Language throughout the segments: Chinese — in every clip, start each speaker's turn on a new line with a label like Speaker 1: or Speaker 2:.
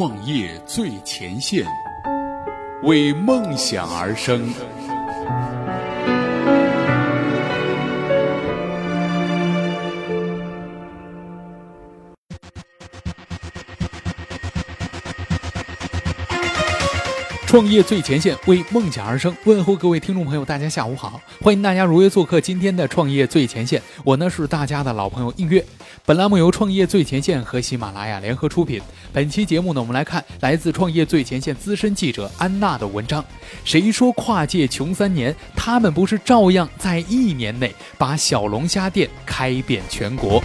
Speaker 1: 创业最前线，为梦想而生。创业最前线，为梦想而生。问候各位听众朋友，大家下午好，欢迎大家如约做客今天的创业最前线。我呢是大家的老朋友映月。本栏目由创业最前线和喜马拉雅联合出品。本期节目呢，我们来看来自创业最前线资深记者安娜的文章。谁说跨界穷三年？他们不是照样在一年内把小龙虾店开遍全国？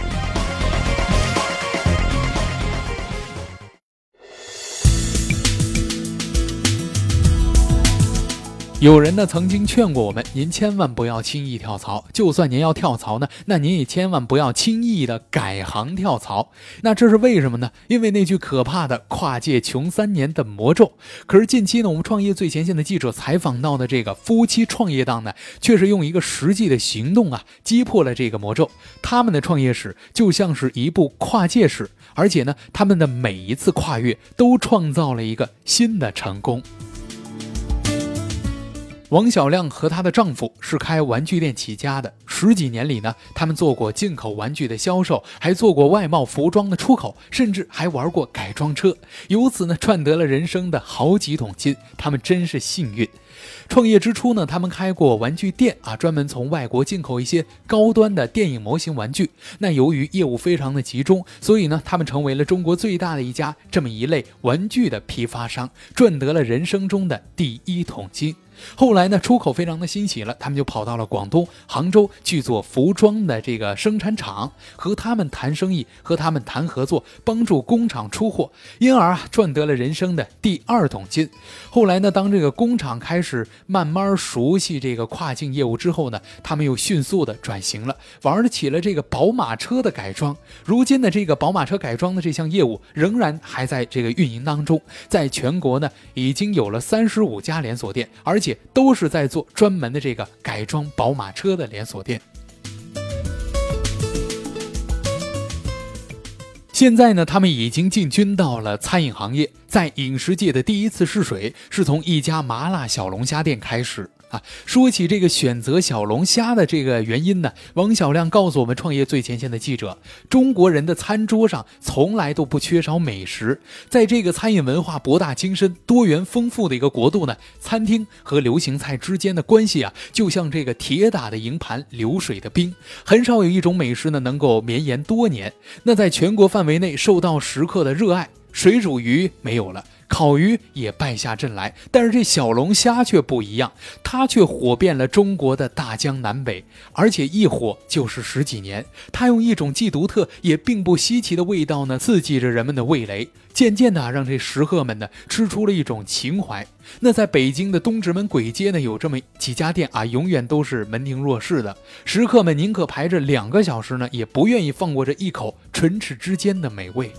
Speaker 1: 有人呢曾经劝过我们，您千万不要轻易跳槽。就算您要跳槽呢，那您也千万不要轻易的改行跳槽。那这是为什么呢？因为那句可怕的“跨界穷三年”的魔咒。可是近期呢，我们创业最前线的记者采访到的这个夫妻创业档呢，却是用一个实际的行动啊，击破了这个魔咒。他们的创业史就像是一部跨界史，而且呢，他们的每一次跨越都创造了一个新的成功。王小亮和她的丈夫是开玩具店起家的，十几年里呢，他们做过进口玩具的销售，还做过外贸服装的出口，甚至还玩过改装车，由此呢，赚得了人生的好几桶金。他们真是幸运。创业之初呢，他们开过玩具店啊，专门从外国进口一些高端的电影模型玩具。那由于业务非常的集中，所以呢，他们成为了中国最大的一家这么一类玩具的批发商，赚得了人生中的第一桶金。后来呢，出口非常的欣喜了，他们就跑到了广东杭州去做服装的这个生产厂，和他们谈生意，和他们谈合作，帮助工厂出货，因而啊赚得了人生的第二桶金。后来呢，当这个工厂开始慢慢熟悉这个跨境业务之后呢，他们又迅速的转型了，玩起了这个宝马车的改装。如今的这个宝马车改装的这项业务仍然还在这个运营当中，在全国呢已经有了三十五家连锁店，而且。且都是在做专门的这个改装宝马车的连锁店。现在呢，他们已经进军到了餐饮行业，在饮食界的第一次试水是从一家麻辣小龙虾店开始。啊，说起这个选择小龙虾的这个原因呢，王小亮告诉我们创业最前线的记者，中国人的餐桌上从来都不缺少美食，在这个餐饮文化博大精深、多元丰富的一个国度呢，餐厅和流行菜之间的关系啊，就像这个铁打的营盘、流水的兵，很少有一种美食呢能够绵延多年。那在全国范围内受到食客的热爱，水煮鱼没有了。烤鱼也败下阵来，但是这小龙虾却不一样，它却火遍了中国的大江南北，而且一火就是十几年。它用一种既独特也并不稀奇的味道呢，刺激着人们的味蕾，渐渐的让这食客们呢吃出了一种情怀。那在北京的东直门簋街呢，有这么几家店啊，永远都是门庭若市的，食客们宁可排着两个小时呢，也不愿意放过这一口唇齿之间的美味。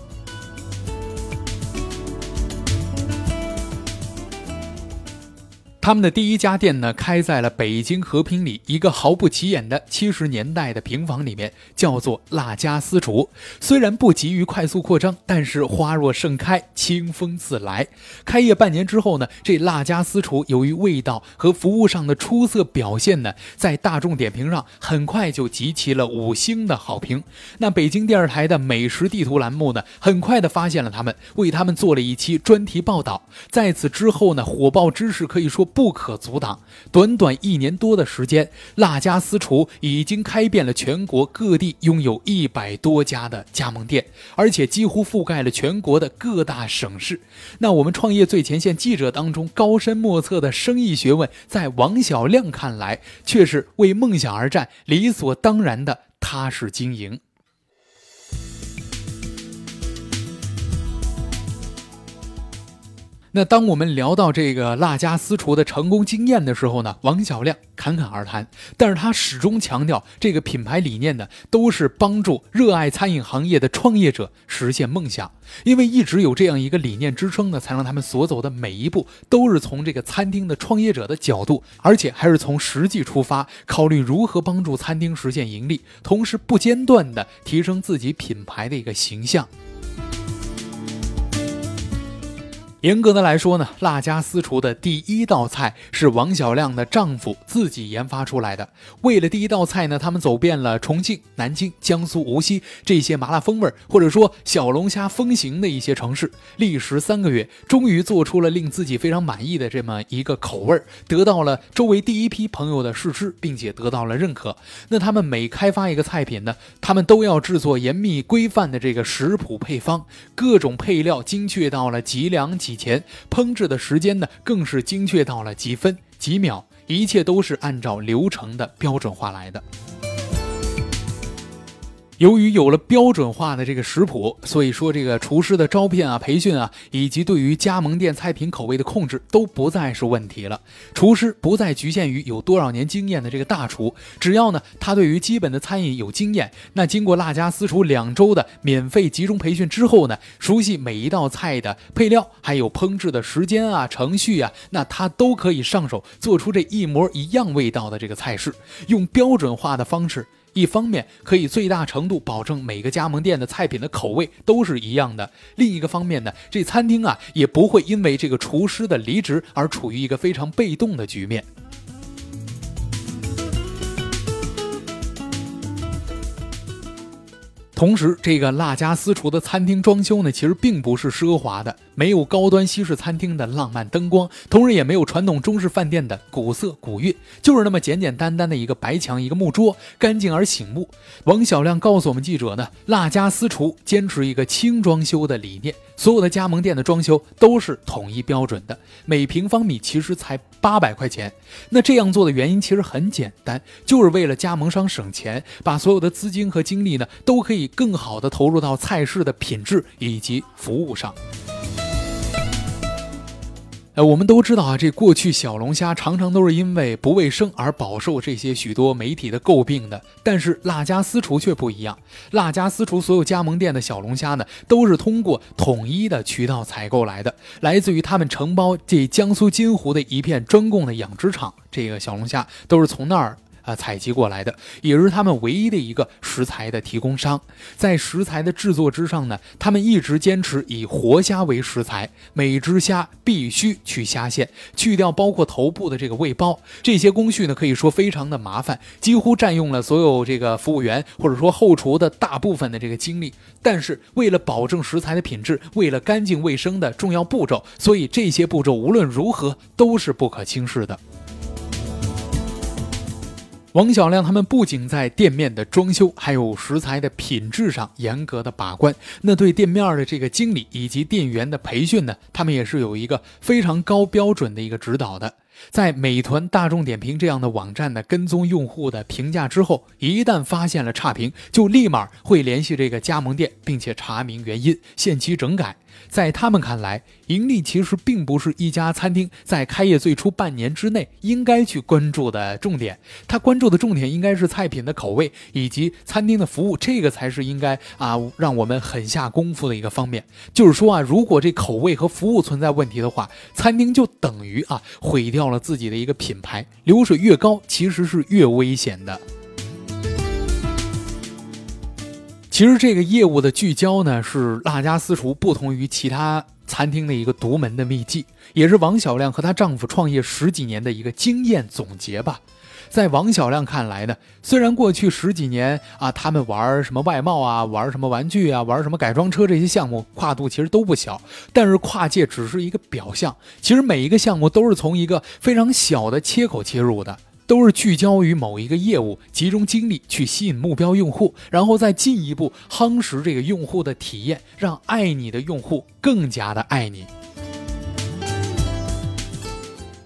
Speaker 1: 他们的第一家店呢，开在了北京和平里一个毫不起眼的七十年代的平房里面，叫做辣家私厨。虽然不急于快速扩张，但是花若盛开，清风自来。开业半年之后呢，这辣家私厨由于味道和服务上的出色表现呢，在大众点评上很快就集齐了五星的好评。那北京电视台的美食地图栏目呢，很快的发现了他们，为他们做了一期专题报道。在此之后呢，火爆知识可以说。不可阻挡。短短一年多的时间，辣家私厨已经开遍了全国各地，拥有一百多家的加盟店，而且几乎覆盖了全国的各大省市。那我们创业最前线记者当中高深莫测的生意学问，在王小亮看来，却是为梦想而战，理所当然的踏实经营。那当我们聊到这个辣家私厨的成功经验的时候呢，王小亮侃侃而谈，但是他始终强调，这个品牌理念呢，都是帮助热爱餐饮行业的创业者实现梦想。因为一直有这样一个理念支撑呢，才让他们所走的每一步都是从这个餐厅的创业者的角度，而且还是从实际出发，考虑如何帮助餐厅实现盈利，同时不间断的提升自己品牌的一个形象。严格的来说呢，辣家私厨的第一道菜是王小亮的丈夫自己研发出来的。为了第一道菜呢，他们走遍了重庆、南京、江苏、无锡这些麻辣风味或者说小龙虾风行的一些城市，历时三个月，终于做出了令自己非常满意的这么一个口味，得到了周围第一批朋友的试吃，并且得到了认可。那他们每开发一个菜品呢，他们都要制作严密规范的这个食谱配方，各种配料精确到了几两几。以前烹制的时间呢，更是精确到了几分几秒，一切都是按照流程的标准化来的。由于有了标准化的这个食谱，所以说这个厨师的招聘啊、培训啊，以及对于加盟店菜品口味的控制都不再是问题了。厨师不再局限于有多少年经验的这个大厨，只要呢他对于基本的餐饮有经验，那经过辣家私厨两周的免费集中培训之后呢，熟悉每一道菜的配料，还有烹制的时间啊、程序啊，那他都可以上手做出这一模一样味道的这个菜式，用标准化的方式。一方面可以最大程度保证每个加盟店的菜品的口味都是一样的，另一个方面呢，这餐厅啊也不会因为这个厨师的离职而处于一个非常被动的局面。同时，这个辣家私厨的餐厅装修呢，其实并不是奢华的，没有高端西式餐厅的浪漫灯光，同时也没有传统中式饭店的古色古韵，就是那么简简单单的一个白墙、一个木桌，干净而醒目。王小亮告诉我们记者呢，辣家私厨坚持一个轻装修的理念，所有的加盟店的装修都是统一标准的，每平方米其实才八百块钱。那这样做的原因其实很简单，就是为了加盟商省钱，把所有的资金和精力呢，都可以。更好的投入到菜式的品质以及服务上。呃，我们都知道啊，这过去小龙虾常常都是因为不卫生而饱受这些许多媒体的诟病的。但是辣家私厨却不一样，辣家私厨所有加盟店的小龙虾呢，都是通过统一的渠道采购来的，来自于他们承包这江苏金湖的一片专供的养殖场，这个小龙虾都是从那儿。啊，采集过来的也是他们唯一的一个食材的提供商。在食材的制作之上呢，他们一直坚持以活虾为食材，每只虾必须去虾线，去掉包括头部的这个胃包。这些工序呢，可以说非常的麻烦，几乎占用了所有这个服务员或者说后厨的大部分的这个精力。但是为了保证食材的品质，为了干净卫生的重要步骤，所以这些步骤无论如何都是不可轻视的。王小亮他们不仅在店面的装修，还有食材的品质上严格的把关。那对店面的这个经理以及店员的培训呢，他们也是有一个非常高标准的一个指导的。在美团、大众点评这样的网站呢，跟踪用户的评价之后，一旦发现了差评，就立马会联系这个加盟店，并且查明原因，限期整改。在他们看来，盈利其实并不是一家餐厅在开业最初半年之内应该去关注的重点。他关注的重点应该是菜品的口味以及餐厅的服务，这个才是应该啊让我们狠下功夫的一个方面。就是说啊，如果这口味和服务存在问题的话，餐厅就等于啊毁掉了自己的一个品牌。流水越高，其实是越危险的。其实这个业务的聚焦呢，是辣家私厨不同于其他餐厅的一个独门的秘籍，也是王小亮和她丈夫创业十几年的一个经验总结吧。在王小亮看来呢，虽然过去十几年啊，他们玩什么外贸啊，玩什么玩具啊，玩什么改装车这些项目，跨度其实都不小，但是跨界只是一个表象，其实每一个项目都是从一个非常小的切口切入的。都是聚焦于某一个业务，集中精力去吸引目标用户，然后再进一步夯实这个用户的体验，让爱你的用户更加的爱你。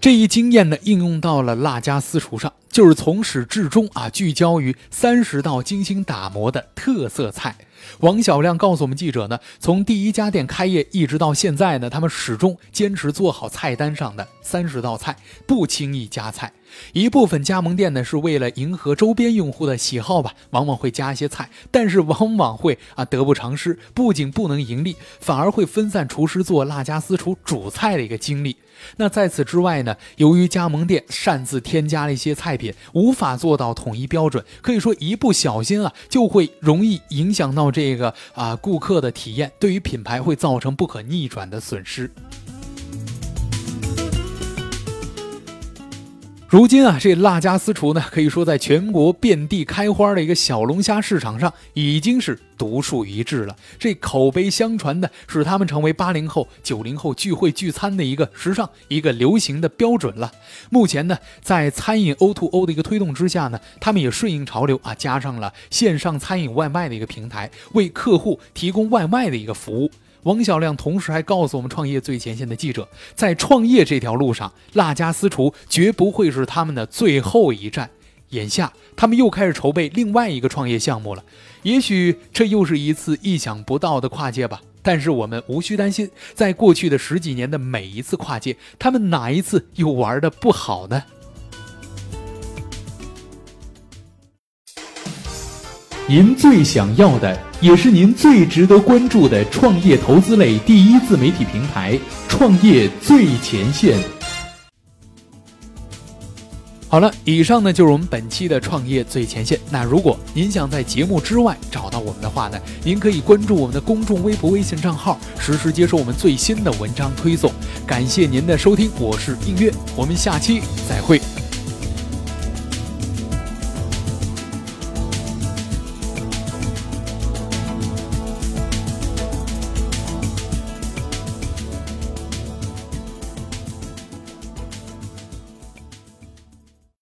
Speaker 1: 这一经验呢，应用到了辣家私厨上，就是从始至终啊，聚焦于三十道精心打磨的特色菜。王小亮告诉我们记者呢，从第一家店开业一直到现在呢，他们始终坚持做好菜单上的三十道菜，不轻易加菜。一部分加盟店呢是为了迎合周边用户的喜好吧，往往会加一些菜，但是往往会啊得不偿失，不仅不能盈利，反而会分散厨师做辣家私厨主菜的一个精力。那在此之外呢，由于加盟店擅自添加了一些菜品，无法做到统一标准，可以说一不小心啊，就会容易影响到这个啊顾客的体验，对于品牌会造成不可逆转的损失。如今啊，这辣家私厨呢，可以说在全国遍地开花的一个小龙虾市场上，已经是独树一帜了。这口碑相传的，使他们成为八零后、九零后聚会聚餐的一个时尚、一个流行的标准了。目前呢，在餐饮 O to O 的一个推动之下呢，他们也顺应潮流啊，加上了线上餐饮外卖的一个平台，为客户提供外卖的一个服务。王小亮同时还告诉我们，创业最前线的记者，在创业这条路上，辣家私厨绝不会是他们的最后一站。眼下，他们又开始筹备另外一个创业项目了。也许这又是一次意想不到的跨界吧。但是我们无需担心，在过去的十几年的每一次跨界，他们哪一次又玩的不好呢？您最想要的，也是您最值得关注的创业投资类第一自媒体平台——创业最前线。好了，以上呢就是我们本期的创业最前线。那如果您想在节目之外找到我们的话呢，您可以关注我们的公众微博、微信账号，实时接收我们最新的文章推送。感谢您的收听，我是映月，我们下期再会。